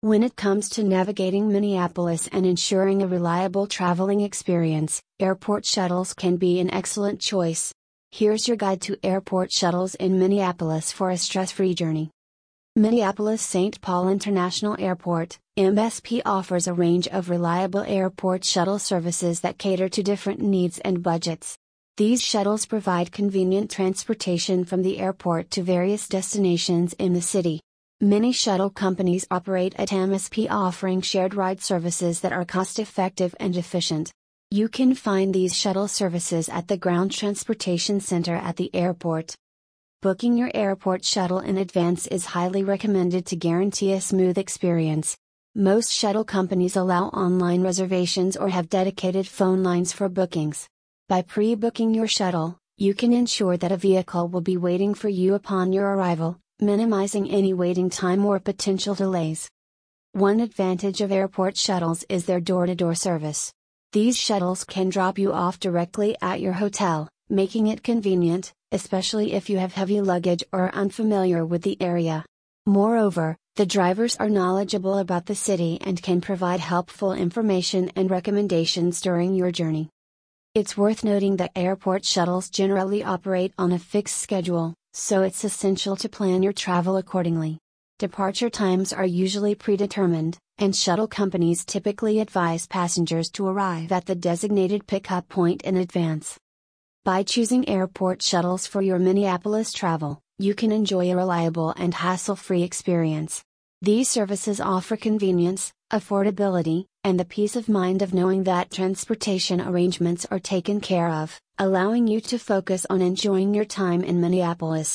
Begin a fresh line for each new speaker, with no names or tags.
When it comes to navigating Minneapolis and ensuring a reliable traveling experience, airport shuttles can be an excellent choice. Here's your guide to airport shuttles in Minneapolis for a stress free journey. Minneapolis St. Paul International Airport, MSP offers a range of reliable airport shuttle services that cater to different needs and budgets. These shuttles provide convenient transportation from the airport to various destinations in the city. Many shuttle companies operate at MSP offering shared ride services that are cost effective and efficient. You can find these shuttle services at the Ground Transportation Center at the airport. Booking your airport shuttle in advance is highly recommended to guarantee a smooth experience. Most shuttle companies allow online reservations or have dedicated phone lines for bookings. By pre booking your shuttle, you can ensure that a vehicle will be waiting for you upon your arrival, minimizing any waiting time or potential delays. One advantage of airport shuttles is their door to door service. These shuttles can drop you off directly at your hotel, making it convenient, especially if you have heavy luggage or are unfamiliar with the area. Moreover, the drivers are knowledgeable about the city and can provide helpful information and recommendations during your journey. It's worth noting that airport shuttles generally operate on a fixed schedule, so it's essential to plan your travel accordingly. Departure times are usually predetermined, and shuttle companies typically advise passengers to arrive at the designated pickup point in advance. By choosing airport shuttles for your Minneapolis travel, you can enjoy a reliable and hassle free experience. These services offer convenience, affordability, and the peace of mind of knowing that transportation arrangements are taken care of, allowing you to focus on enjoying your time in Minneapolis.